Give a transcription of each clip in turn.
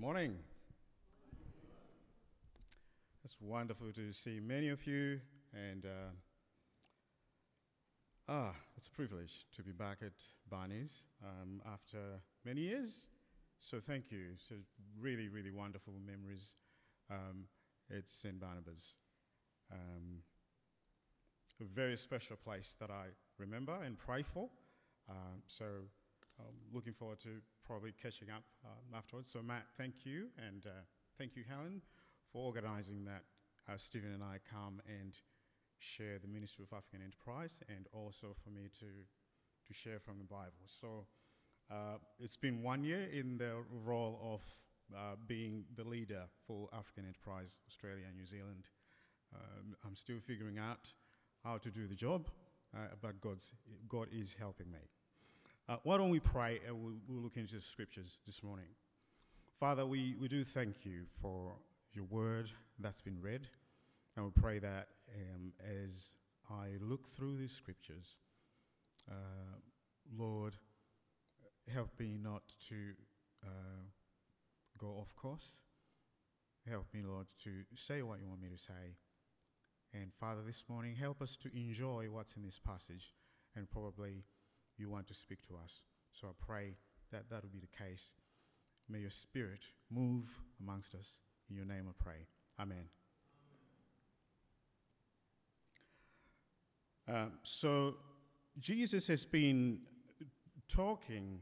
Good morning. It's wonderful to see many of you, and uh, ah, it's a privilege to be back at Barney's um, after many years. So thank you. So really, really wonderful memories. Um, it's St. Barnabas. Um, a very special place that I remember and pray for. Um, so I'm looking forward to probably catching up um, afterwards. So Matt, thank you, and uh, thank you, Helen, for organising that. Uh, Stephen and I come and share the Ministry of African Enterprise, and also for me to to share from the Bible. So uh, it's been one year in the role of uh, being the leader for African Enterprise Australia and New Zealand. Um, I'm still figuring out how to do the job, uh, but God's, God is helping me. Uh, why don't we pray and we'll, we'll, look into the scriptures this morning? Father, we, we do thank you for your word that's been read, and we pray that um, as I look through these scriptures, uh, Lord, help me not to uh, go off course. Help me, Lord, to say what you want me to say. And Father, this morning, help us to enjoy what's in this passage, and probably you want to speak to us. So I pray that that will be the case. May your spirit move amongst us. In your name I pray. Amen. Um, so Jesus has been talking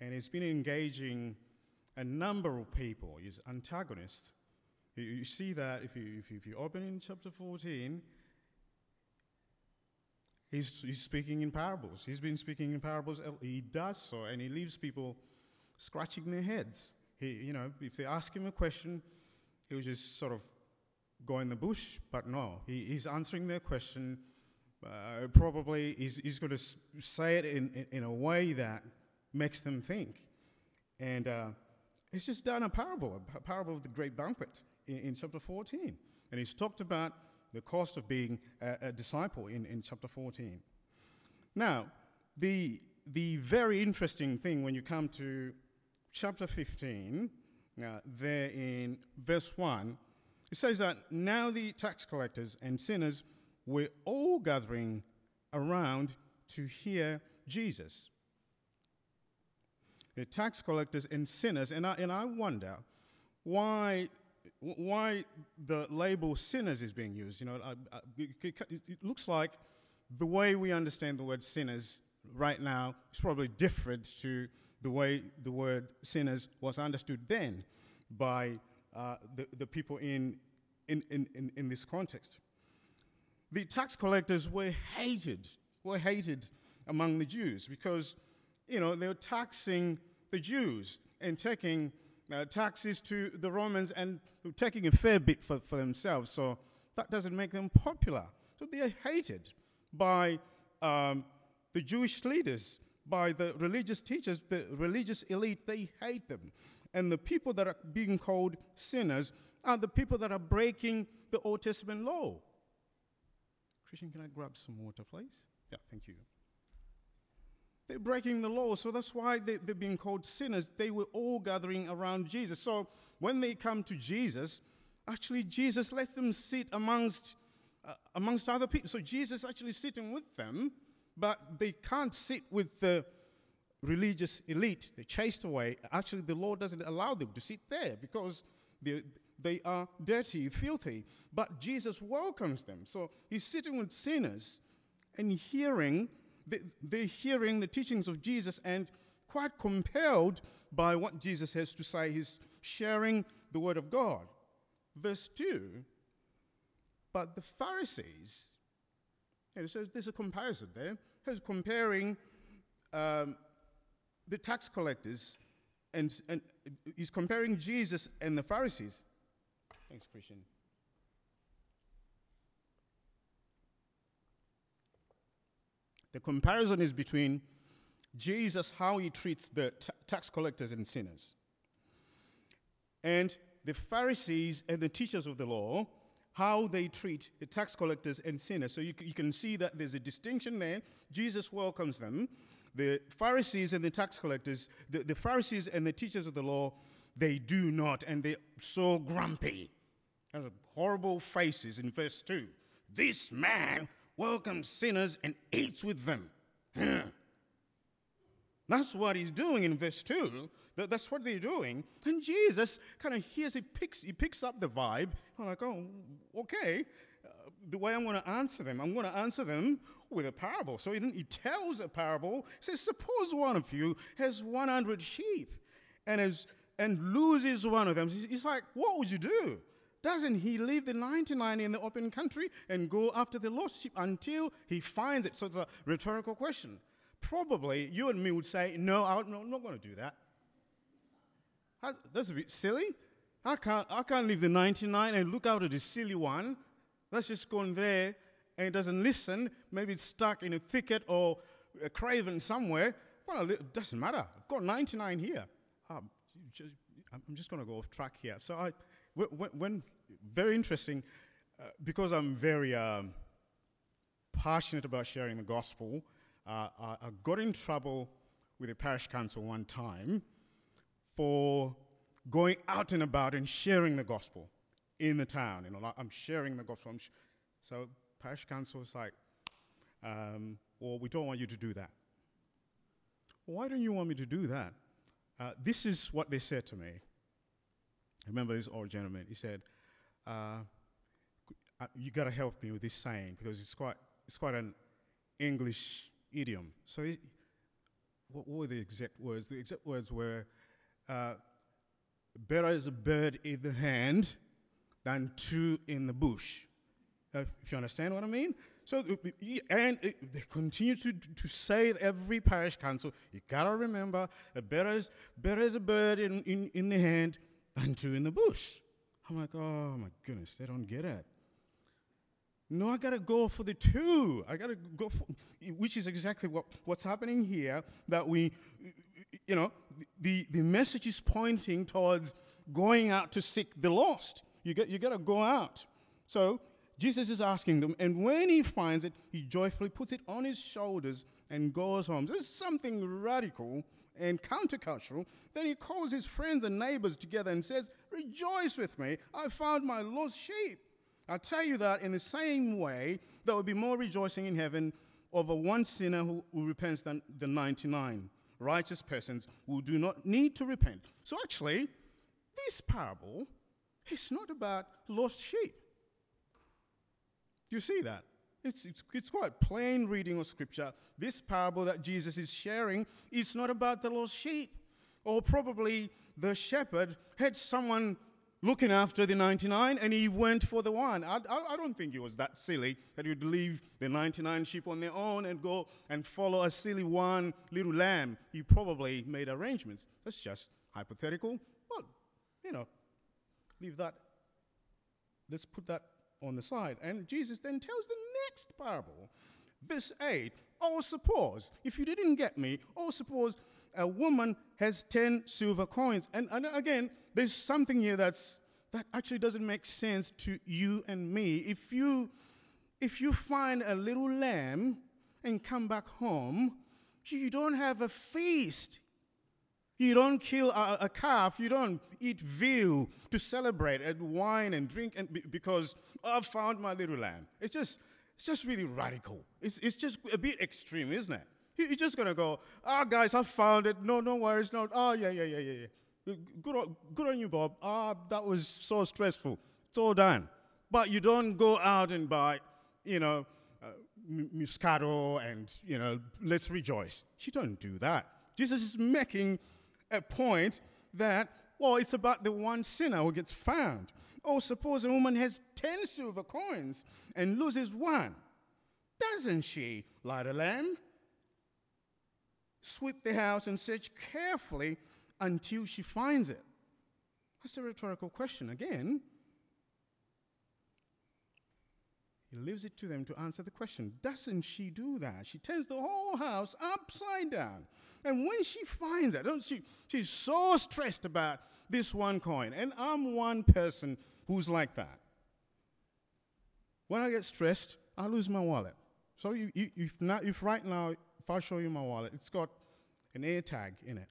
and he's been engaging a number of people, his antagonists. You, you see that if you, if you, if you open in chapter 14, he's, he's speaking in parables. He's been speaking in parables. He does so, and he leaves people scratching their heads. He, you know, if they ask him a question, he'll just sort of go in the bush, but no, he, he's answering their question. Uh, probably he's, he's going to say it in, in, in, a way that makes them think. And uh, he's just done a parable, a parable of the great banquet in, in, chapter 14. And he's talked about the cost of being a, a disciple in, in chapter 14. Now, the, the very interesting thing when you come to chapter 15, uh, there in verse 1, it says that now the tax collectors and sinners were all gathering around to hear Jesus the tax collectors and sinners. And I, and I wonder why, why the label sinners is being used. You know, it looks like the way we understand the word sinners right now is probably different to the way the word sinners was understood then by uh, the, the people in, in, in, in, this context. The tax collectors were hated, were hated among the Jews because you know, they were taxing the Jews and taking uh, taxes to the Romans and taking a fair bit for, for themselves. So that doesn't make them popular. So they are hated by um, the Jewish leaders, by the religious teachers, the religious elite. They hate them. And the people that are being called sinners are the people that are breaking the Old Testament law. Christian, can I grab some water, please? Yeah, thank you. They're breaking the law. So that's why they, they're being called sinners. They were all gathering around Jesus. So when they come to Jesus, actually, Jesus lets them sit amongst, uh, amongst other people. So Jesus actually sitting with them, but they can't sit with the religious elite. They're chased away. Actually, the law doesn't allow them to sit there because they, they are dirty, filthy. But Jesus welcomes them. So he's sitting with sinners and hearing they, are hearing the teachings of Jesus and quite compelled by what Jesus has to say. He's sharing the word of God. Verse 2 But the Pharisees, and so there's a comparison there, he's comparing um, the tax collectors and, and he's comparing Jesus and the Pharisees. Thanks, Christian. The comparison is between Jesus, how he treats the tax collectors and sinners, and the Pharisees and the teachers of the law, how they treat the tax collectors and sinners. So you, c- you can see that there's a distinction there. Jesus welcomes them. The Pharisees and the tax collectors, the, the Pharisees and the teachers of the law, they do not, and they're so grumpy. Has horrible faces in verse 2. This man welcomes sinners and eats with them. That's what he's doing in verse 2. That's what they're doing. And Jesus kind of hears, he picks, he picks up the vibe. I'm like, oh, okay. Uh, the way I'm going to answer them, I'm going to answer them with a parable. So he, he tells a parable. He says, suppose one of you has 100 sheep and, has, and loses one of them. He's like, what would you do? Doesn't he leave the 99 in the open country and go after the lost sheep until he finds it? So it's a rhetorical question. Probably you and me would say, no, I'm not going to do that. That's a bit silly. I can't, I can't leave the 99 and look out at the silly one. That's just gone there and it doesn't listen. Maybe it's stuck in a thicket or a craven somewhere. Well, it doesn't matter. I've got 99 here. Um, just, I'm just going to go off track here. So I, when, when very interesting, uh, because I'm very um, passionate about sharing the gospel, uh, I, I got in trouble with the parish council one time for going out and about and sharing the gospel in the town. You know, like I'm sharing the gospel. Sh- so parish council was like, um, well, we don't want you to do that. Why don't you want me to do that? Uh, this is what they said to me. Remember this old gentleman. He said, uh, uh "You got to help me with this saying because it's quite it's quite an English idiom." So, he, what were the exact words? The exact words were, uh, better is a bird in the hand than two in the bush. Uh, if you understand what I mean? So, uh, and they continue to, to say every parish council, you gotta remember, better is, better is a bird in, in, in the hand than two in the bush. I'm like, oh my goodness, they don't get it. No, I gotta go for the two. I gotta go for, which is exactly what, what's happening here. That we, you know, the, the message is pointing towards going out to seek the lost. You, get, you gotta go out. So Jesus is asking them, and when he finds it, he joyfully puts it on his shoulders and goes home. There's something radical and countercultural. Then he calls his friends and neighbors together and says, Rejoice with me, I found my lost sheep. I tell you that in the same way, there will be more rejoicing in heaven over one sinner who, who repents than the 99 righteous persons who do not need to repent. So, actually, this parable is not about lost sheep. Do you see that? It's, it's, it's, quite plain reading of scripture. This parable that Jesus is sharing is not about the lost sheep. Or probably the shepherd had someone looking after the 99 and he went for the one. I, I, I, don't think he was that silly that he'd leave the 99 sheep on their own and go and follow a silly one little lamb. He probably made arrangements. That's just hypothetical. Well, you know, leave that. Let's put that on the side. And Jesus then tells the next parable. Verse 8 or suppose, if you didn't get me, or suppose a woman has 10 silver coins. And, and again, there's something here that's, that actually doesn't make sense to you and me. If you, if you find a little lamb and come back home, you don't have a feast. You don't kill a, a, calf. You don't eat veal to celebrate and wine and drink and because oh, I've found my little lamb. It's just, it's just really radical. It's, it's just a bit extreme, isn't it? You're just gonna go, ah, oh, guys, I found it. No, no worries. No, oh yeah, yeah, yeah, yeah, yeah. Good on, good on you, Bob. Ah, oh, that was so stressful. It's all done. But you don't go out and buy, you know, uh, Moscato and you know, let's rejoice. You don't do that. Jesus is making a point that, well, it's about the one sinner who gets found. Oh, suppose a woman has 10 silver coins and loses one. Doesn't she light a lamp, sweep the house, and search carefully until she finds it? That's a rhetorical question again. He leaves it to them to answer the question. Doesn't she do that? She turns the whole house upside down. And when she finds it, don't she, she's so stressed about this one coin. And I'm one person who's like that. When I get stressed, I lose my wallet. So you, you, if, not, if right now, if I show you my wallet, it's got an air tag in it.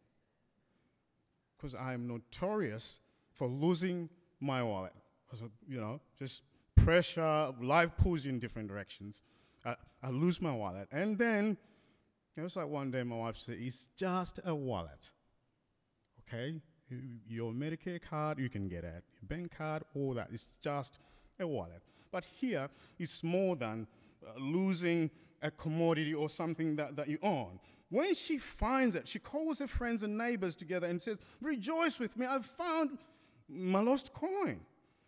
because I am notorious for losing my wallet. So, You know, just pressure, life pulls you in different directions. I, I lose my wallet. And then it was like one day my wife said, It's just a wallet. Okay? Your Medicare card, you can get it. Bank card, all that. It's just a wallet. But here, it's more than uh, losing a commodity or something that, that you own. When she finds it, she calls her friends and neighbors together and says, Rejoice with me, I've found my lost coin.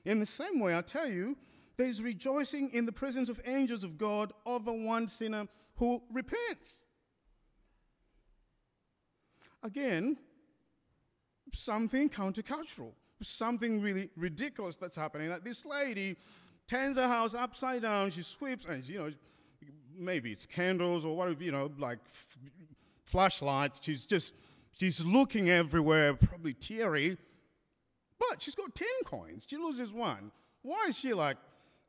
In the same way, I tell you, there is rejoicing in the presence of angels of God over one sinner who repents. Again, something countercultural, something really ridiculous that's happening. Like this lady turns her house upside down, she sweeps, and you know, maybe it's candles or whatever, you know, like f- flashlights. She's just, she's looking everywhere, probably teary. But she's got 10 coins. She loses one. Why is she like,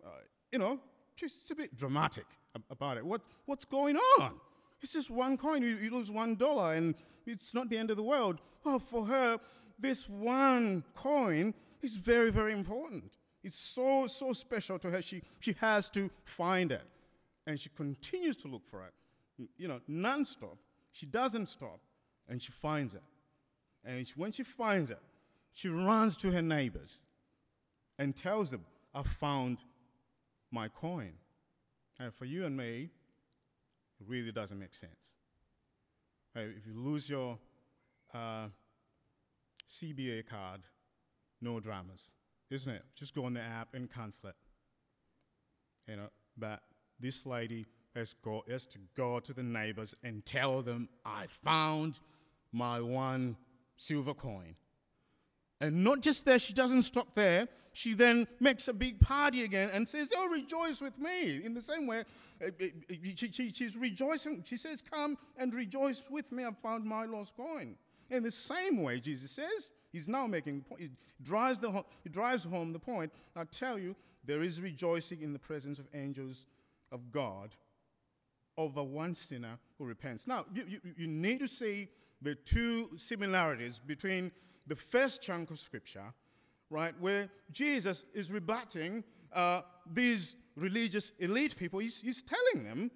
uh, you know, she's a bit dramatic about it. What, what's going on? It's just one coin. You, you lose one dollar and it's not the end of the world. Well, for her, this one coin is very, very important. It's so, so special to her. She, she has to find it. And she continues to look for it, you know, nonstop. She doesn't stop. And she finds it. And when she finds it, she runs to her neighbors and tells them, I found my coin. And for you and me, it really doesn't make sense. If you lose your uh, CBA card, no dramas, isn't it? Just go on the app and cancel it. You know, but this lady has, go, has to go to the neighbors and tell them, I found my one silver coin. And not just there, she doesn't stop there. She then makes a big party again and says, Oh, rejoice with me. In the same way, uh, uh, she, she, she's rejoicing. She says, Come and rejoice with me. I've found my lost coin. In the same way, Jesus says, He's now making point. He drives, the, he drives home the point. I tell you, there is rejoicing in the presence of angels of God over one sinner who repents. Now, you, you, you need to see the two similarities between the first chunk of scripture, right, where Jesus is rebutting uh, these religious elite people. He's, he's telling them,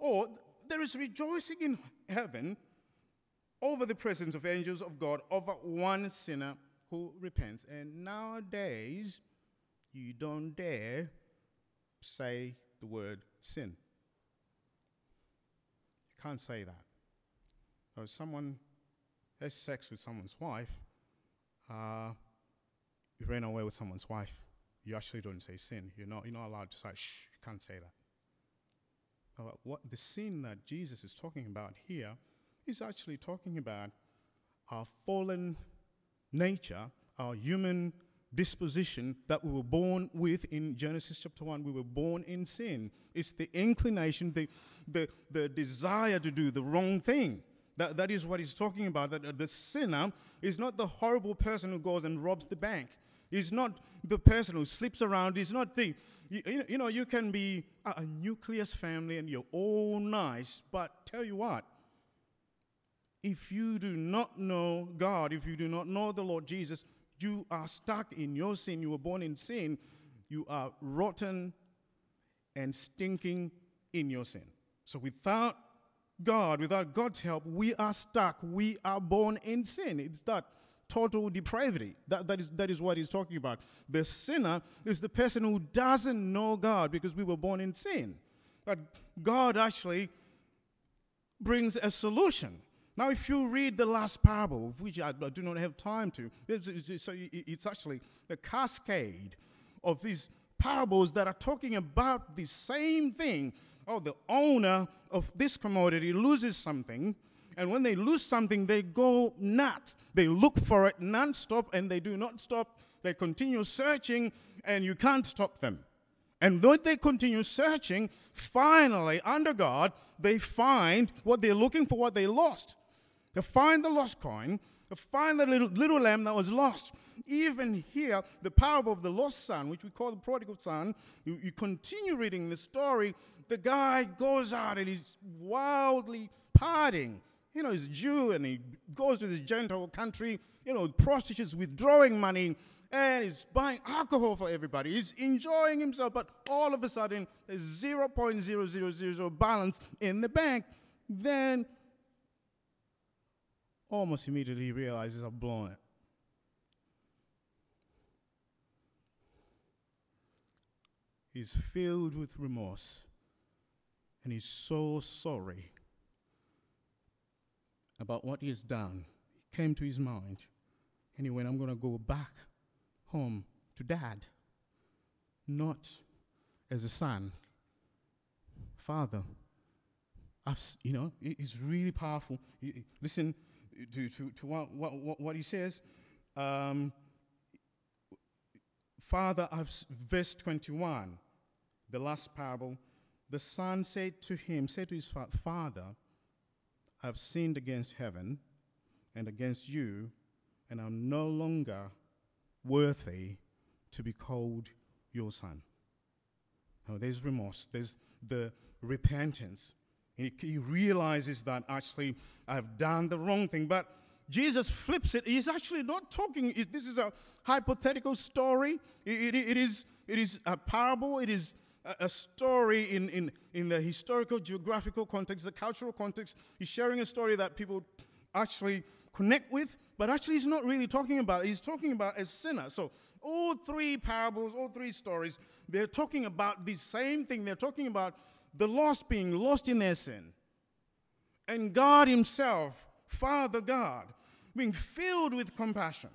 oh, there is rejoicing in heaven over the presence of angels of God over one sinner who repents. And nowadays, you don't dare say the word sin. You can't say that. So someone has sex with someone's wife, uh, you ran away with someone's wife, you actually don't say sin. You're not, you're not allowed to say, shh, you can't say that. What the sin that Jesus is talking about here is actually talking about our fallen nature, our human disposition that we were born with in Genesis chapter 1. We were born in sin. It's the inclination, the, the, the desire to do the wrong thing. That, that is what he's talking about. That uh, the sinner is not the horrible person who goes and robs the bank. He's not the person who slips around. He's not the, you, you know, you can be a, a nucleus family and you're all nice, but tell you what, if you do not know God, if you do not know the Lord Jesus, you are stuck in your sin. You were born in sin. You are rotten and stinking in your sin. So without God, without God's help, we are stuck. We are born in sin. It's that total depravity. That, that, is, that is what he's talking about. The sinner is the person who doesn't know God because we were born in sin. But God actually brings a solution. Now, if you read the last parable, which I, do not have time to, it's, it's, it's actually a cascade of these parables that are talking about the same thing oh, the owner of this commodity loses something, and when they lose something, they go nuts. They look for it non-stop, and they do not stop. They continue searching, and you can't stop them. And when they continue searching, finally, under God, they find what they're looking for, what they lost. They find the lost coin, they find the little, little lamb that was lost. Even here, the parable of the lost son, which we call the prodigal son, you, you continue reading the story, the guy goes out and he's wildly partying. You know, he's a Jew and he goes to this Gentile country, you know, prostitutes withdrawing money and he's buying alcohol for everybody. He's enjoying himself, but all of a sudden there's 0.0000 balance in the bank. Then almost immediately he realizes I've blown it. He's filled with remorse and he's so sorry about what he has done. It came to his mind and he went, I'm going to go back home to dad, not as a son. Father, I've, you know, it's really powerful. Listen to, to, to what, what, what he says. Um, Father, I've, verse 21, the last parable, the son said to him, said to his fa- father, I've sinned against heaven and against you, and I'm no longer worthy to be called your son. Oh, there's remorse, there's the repentance. He, he realizes that actually I've done the wrong thing. But Jesus flips it. He's actually not talking, this is a hypothetical story. it, it, it, is, it is a parable, it is a story in, in, in the historical, geographical context, the cultural context. He's sharing a story that people actually connect with, but actually he's not really talking about He's talking about a sinner. So all three parables, all three stories, they're talking about the same thing. They're talking about the lost being lost in their sin. And God Himself, Father God, being filled with compassion,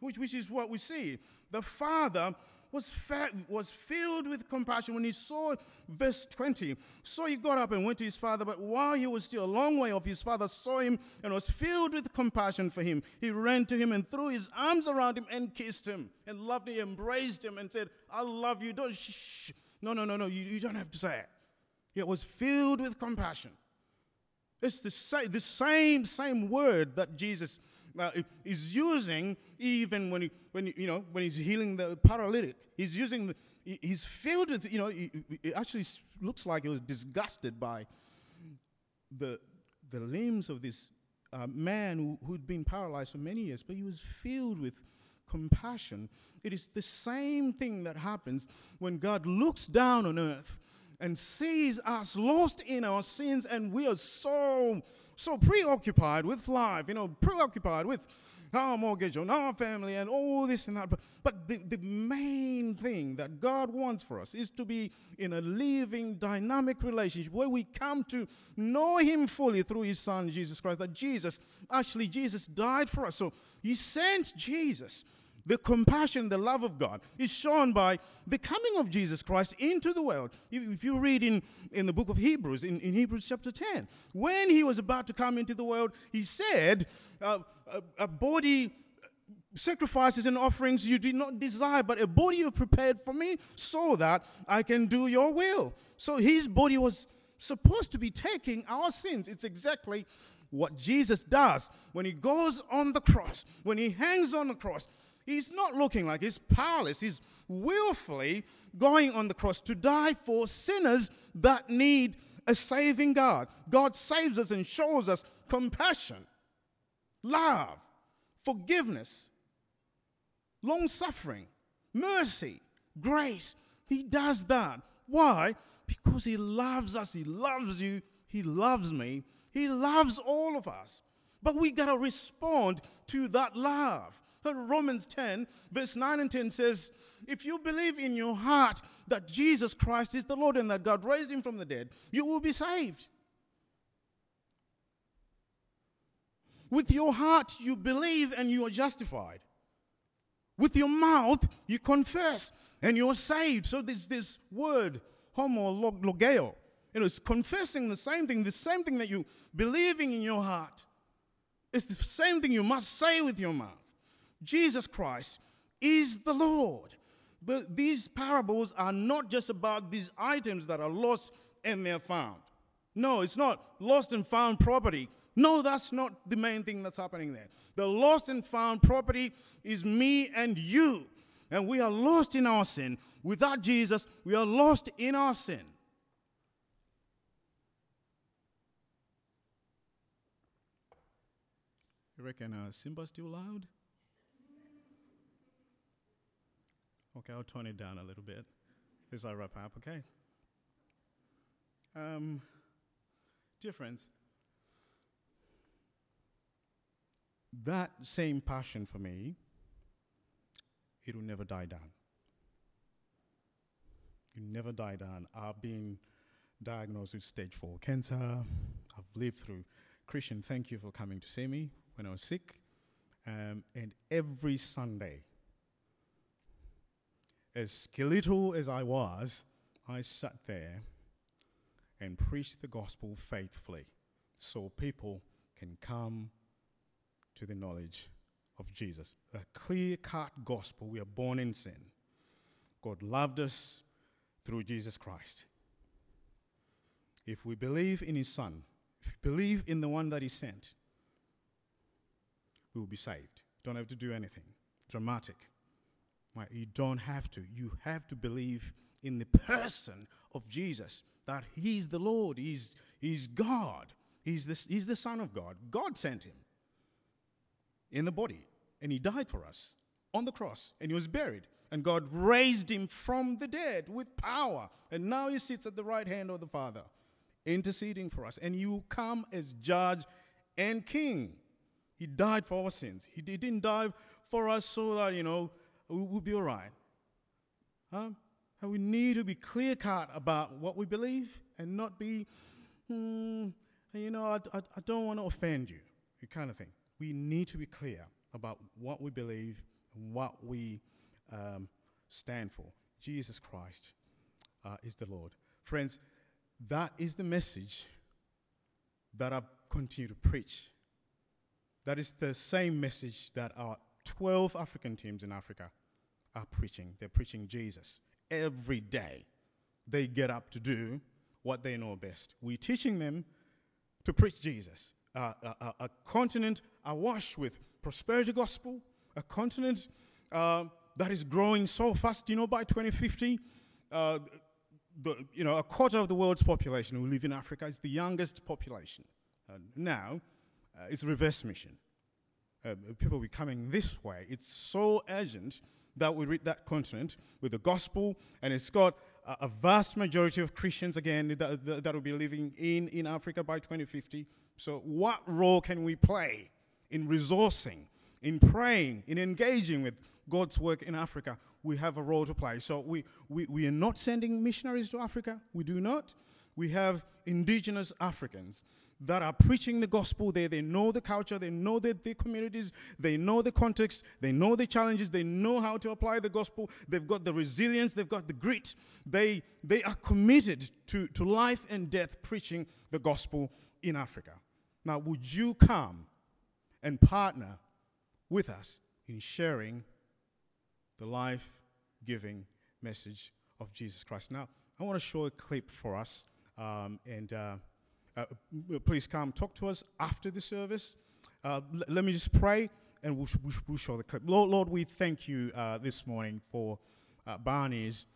which, which is what we see. The Father was, fa- was filled with compassion when he saw verse 20. So he got up and went to his father, but while he was still a long way off, his father saw him and was filled with compassion for him. He ran to him and threw his arms around him and kissed him and loved him, embraced him and said, I love you. Don't, shh. No, no, no, no, you, you don't have to say it. It was filled with compassion. It's the, the same, same word that Jesus uh, is using even when, he, when, you know, when he's healing the paralytic. He's using, the, he's filled with, you know, it actually looks like he was disgusted by the, the limbs of this uh, man who, who'd been paralyzed for many years, but he was filled with compassion. It is the same thing that happens when God looks down on earth and sees us lost in our sins, and we are so so preoccupied with life, you know, preoccupied with our mortgage on our family and all this and that. But, but the, the main thing that God wants for us is to be in a living, dynamic relationship where we come to know Him fully through His Son, Jesus Christ. That Jesus, actually, Jesus died for us. So He sent Jesus the compassion, the love of God is shown by the coming of Jesus Christ into the world. If, you read in, in the book of Hebrews, in, in Hebrews chapter 10, when he was about to come into the world, he said, uh, a, a body sacrifices and offerings you did not desire, but a body you prepared for me so that I can do your will. So his body was supposed to be taking our sins. It's exactly what Jesus does when he goes on the cross, when he hangs on the cross. He's not looking like he's powerless. He's willfully going on the cross to die for sinners that need a saving God. God saves us and shows us compassion, love, forgiveness, long suffering, mercy, grace. He does that. Why? Because He loves us. He loves you. He loves me. He loves all of us. But we got to respond to that love. Romans 10, verse 9 and 10 says, If you believe in your heart that Jesus Christ is the Lord and that God raised him from the dead, you will be saved. With your heart, you believe and you are justified. With your mouth, you confess and you're saved. So there's this word, homologeo. You know, it's confessing the same thing, the same thing that you believing in your heart. It's the same thing you must say with your mouth. Jesus Christ is the Lord. But these parables are not just about these items that are lost and they're found. No, it's not lost and found property. No, that's not the main thing that's happening there. The lost and found property is me and you. And we are lost in our sin. Without Jesus, we are lost in our sin. You reckon uh, Simba's still loud? Okay, I'll tone it down a little bit as I wrap up, okay? Um, difference. That same passion for me, it will never die down. It never die down. I've been diagnosed with stage four cancer. I've lived through. Christian, thank you for coming to see me when I was sick. Um, and every Sunday, as skeletal as I was, I sat there and preached the gospel faithfully so people can come to the knowledge of Jesus. A clear cut gospel. We are born in sin. God loved us through Jesus Christ. If we believe in His Son, if we believe in the one that He sent, we will be saved. Don't have to do anything dramatic. You don't have to. You have to believe in the person of Jesus, that He's the Lord, He's, he's God, he's the, he's the Son of God. God sent Him in the body, and He died for us on the cross, and He was buried. And God raised him from the dead with power. And now he sits at the right hand of the Father, interceding for us. And you come as judge and king. He died for our sins. He didn't die for us so that, you know, we will be all right. Huh? And we need to be clear cut about what we believe and not be, hmm, you know, I, I, I don't want to offend you, you kind of thing. We need to be clear about what we believe and what we um, stand for. Jesus Christ uh, is the Lord. Friends, that is the message that I've continued to preach. That is the same message that our 12 African teams in Africa are preaching. They're preaching Jesus every day. They get up to do what they know best. We're teaching them to preach Jesus. Uh, a, a, a, continent awash with prosperity gospel, a continent uh, that is growing so fast. You know, by 2050, uh, the, you know, a quarter of the world's population who live in Africa is the youngest population. Now, uh, it's reverse mission. Uh, people be coming this way. It's so urgent that we read that continent with the gospel, and it's got a, a vast majority of Christians, again, that, that, that will be living in, in Africa by 2050. So, what role can we play in resourcing, in praying, in engaging with God's work in Africa? We have a role to play. So, we, we, we are not sending missionaries to Africa. We do not. We have indigenous Africans that are preaching the gospel there. They know the culture, they know the, communities, they know the context, they know the challenges, they know how to apply the gospel. They've got the resilience, they've got the grit. They, they are committed to, to life and death preaching the gospel in Africa. Now, would you come and partner with us in sharing the life giving message of Jesus Christ? Now, I want to show a clip for us. Um, and uh, please come talk to us after the service. Uh, l- let me just pray and we'll, we'll, we'll, show the clip. Lord, Lord we thank you uh, this morning for uh, Barney's,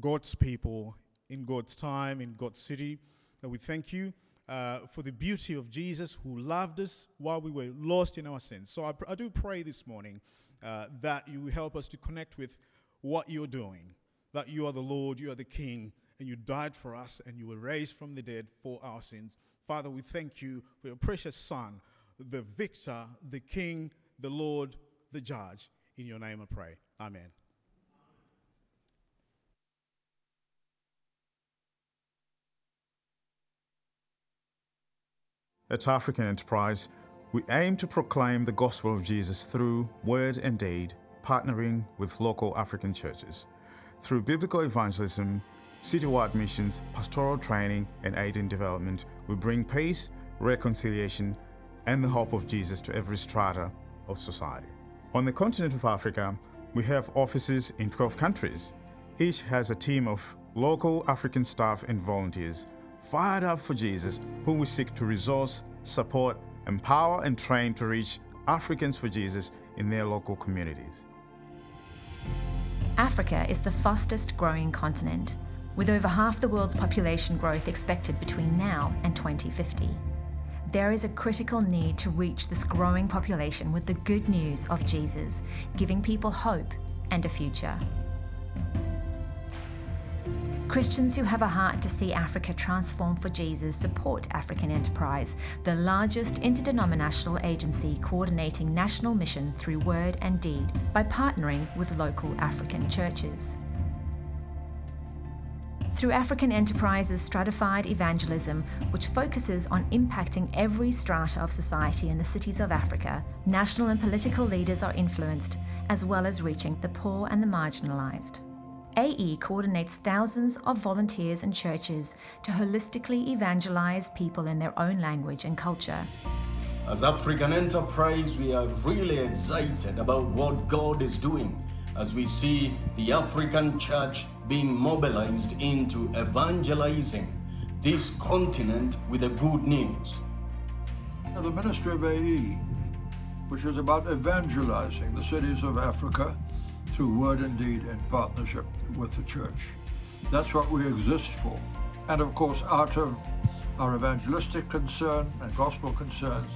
God's people in God's time, in God's city. And we thank you uh, for the beauty of Jesus who loved us while we were lost in our sins. So I, pr- I do pray this morning uh, that you help us to connect with what you're doing, that you are the Lord, you are the King, and you died for us and you were raised from the dead for our sins. Father, we thank you for your precious Son, the victor, the King, the Lord, the Judge. In your name I pray. Amen. At African Enterprise, we aim to proclaim the gospel of Jesus through word and deed, partnering with local African churches. Through biblical evangelism, citywide missions, pastoral training, and aid in development, we bring peace, reconciliation, and the hope of Jesus to every strata of society. On the continent of Africa, we have offices in 12 countries. Each has a team of local African staff and volunteers fired up for Jesus, whom we seek to resource, support, empower, and train to reach Africans for Jesus in their local communities. Africa is the fastest growing continent, with over half the world's population growth expected between now and 2050. there is a critical need to reach this growing population with the good news of Jesus, giving people hope and a future. Christians who have a heart to see Africa transform for Jesus support African Enterprise, the largest interdenominational agency coordinating national mission through word and deed by partnering with local African churches. Through African Enterprise's stratified evangelism, which focuses on impacting every strata of society in the cities of Africa, national and political leaders are influenced, as well as reaching the poor and the marginalised. AE coordinates thousands of volunteers and churches to holistically evangelize people in their own language and culture. As African Enterprise, we are really excited about what God is doing as we see the African church being mobilized into evangelizing this continent with the good news. The ministry of AE, which is about evangelizing the cities of Africa through word and deed in partnership with the church. That's what we exist for. And of course, out of our evangelistic concern and gospel concerns,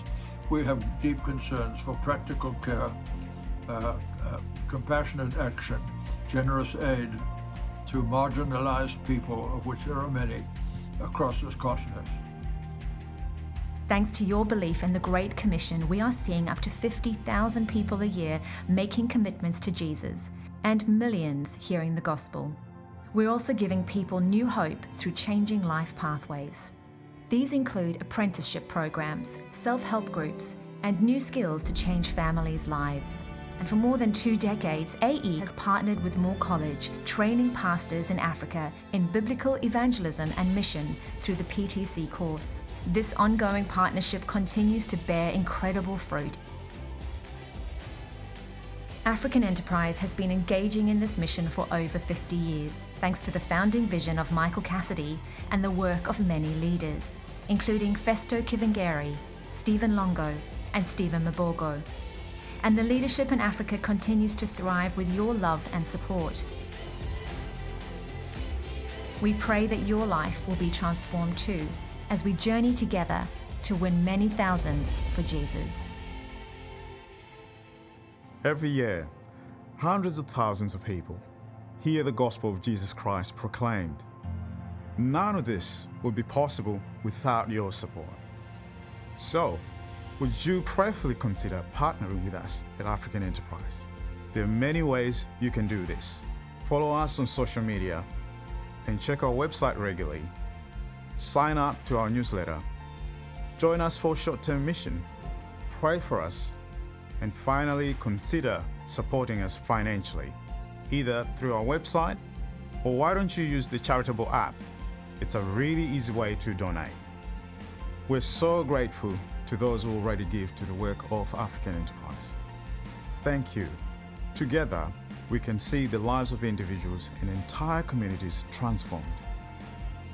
we have deep concerns for practical care, uh, uh, compassionate action, generous aid to marginalized people, of which there are many, across this continent. Thanks to your belief in the Great Commission, we are seeing up to 50,000 people a year making commitments to Jesus and millions hearing the gospel. We're also giving people new hope through changing life pathways. These include apprenticeship programs, self help groups, and new skills to change families' lives. And for more than two decades, AE has partnered with Moore College, training pastors in Africa in biblical evangelism and mission through the PTC course. This ongoing partnership continues to bear incredible fruit. African Enterprise has been engaging in this mission for over 50 years, thanks to the founding vision of Michael Cassidy and the work of many leaders, including Festo Kivengere, Stephen Lungu, and Stephen Mbogo. And the leadership in Africa continues to thrive with your love and support. We pray that your life will be transformed too as we journey together to win many thousands for Jesus. Every year, hundreds of thousands of people hear the gospel of Jesus Christ proclaimed. None of this would be possible without your support. So, would you prayerfully consider partnering with us at African Enterprise? There are many ways you can do this. Follow us on social media and check our website regularly. Sign up to our newsletter. Join us for short term mission. Pray for us. And finally, consider supporting us financially, either through our website or why don't you use the charitable app? It's a really easy way to donate. We're so grateful to those who already give to the work of African Enterprise. Thank you. Together, we can see the lives of individuals and entire communities transformed.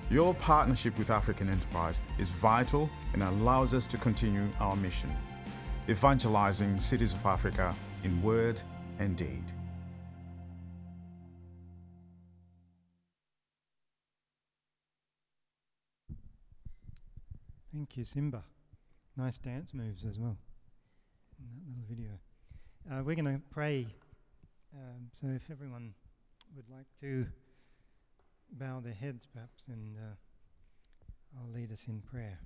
Your partnership with African Enterprise is vital and allows us to continue our mission, evangelizing cities of Africa in word and deed. Thank you, Simba. Nice dance moves as well in that little video. Uh, we're going to pray. Um, so, if everyone would like to bow their heads, perhaps, and uh, I'll lead us in prayer.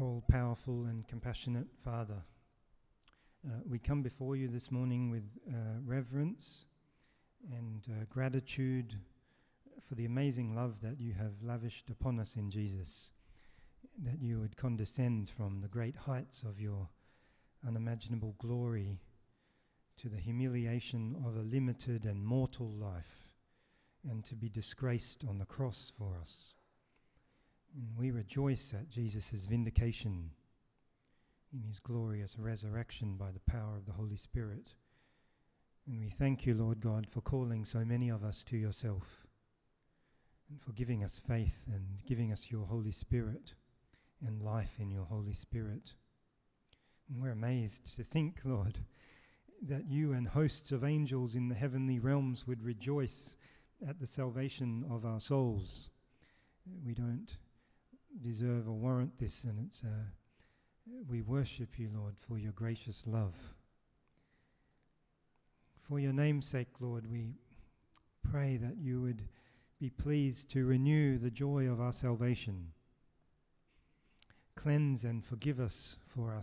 All powerful and compassionate Father, uh, we come before you this morning with uh, reverence and uh, gratitude for the amazing love that you have lavished upon us in Jesus, that you would condescend from the great heights of your unimaginable glory to the humiliation of a limited and mortal life, and to be disgraced on the cross for us. And we rejoice at Jesus' vindication in his glorious resurrection by the power of the Holy Spirit. And we thank you, Lord God, for calling so many of us to yourself and for giving us faith and giving us your Holy Spirit and life in your Holy Spirit. And we're amazed to think, Lord, that you and hosts of angels in the heavenly realms would rejoice at the salvation of our souls. We don't deserve or warrant this, and it's. Uh, we worship you, Lord, for your gracious love. For your name's sake, Lord, we pray that you would be pleased to renew the joy of our salvation. Cleanse and forgive us for our